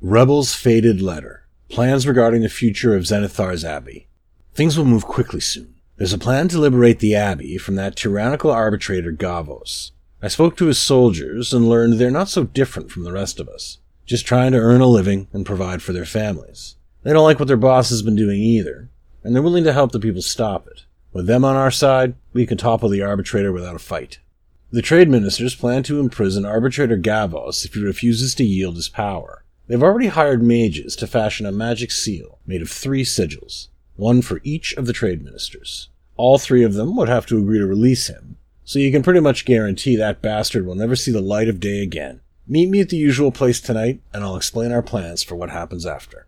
Rebel's Faded Letter. Plans regarding the future of Zenithar's Abbey. Things will move quickly soon. There's a plan to liberate the Abbey from that tyrannical arbitrator Gavos. I spoke to his soldiers and learned they're not so different from the rest of us, just trying to earn a living and provide for their families. They don't like what their boss has been doing either, and they're willing to help the people stop it. With them on our side, we can topple the arbitrator without a fight. The trade ministers plan to imprison arbitrator Gavos if he refuses to yield his power. They've already hired mages to fashion a magic seal made of three sigils, one for each of the trade ministers. All three of them would have to agree to release him, so you can pretty much guarantee that bastard will never see the light of day again. Meet me at the usual place tonight, and I'll explain our plans for what happens after.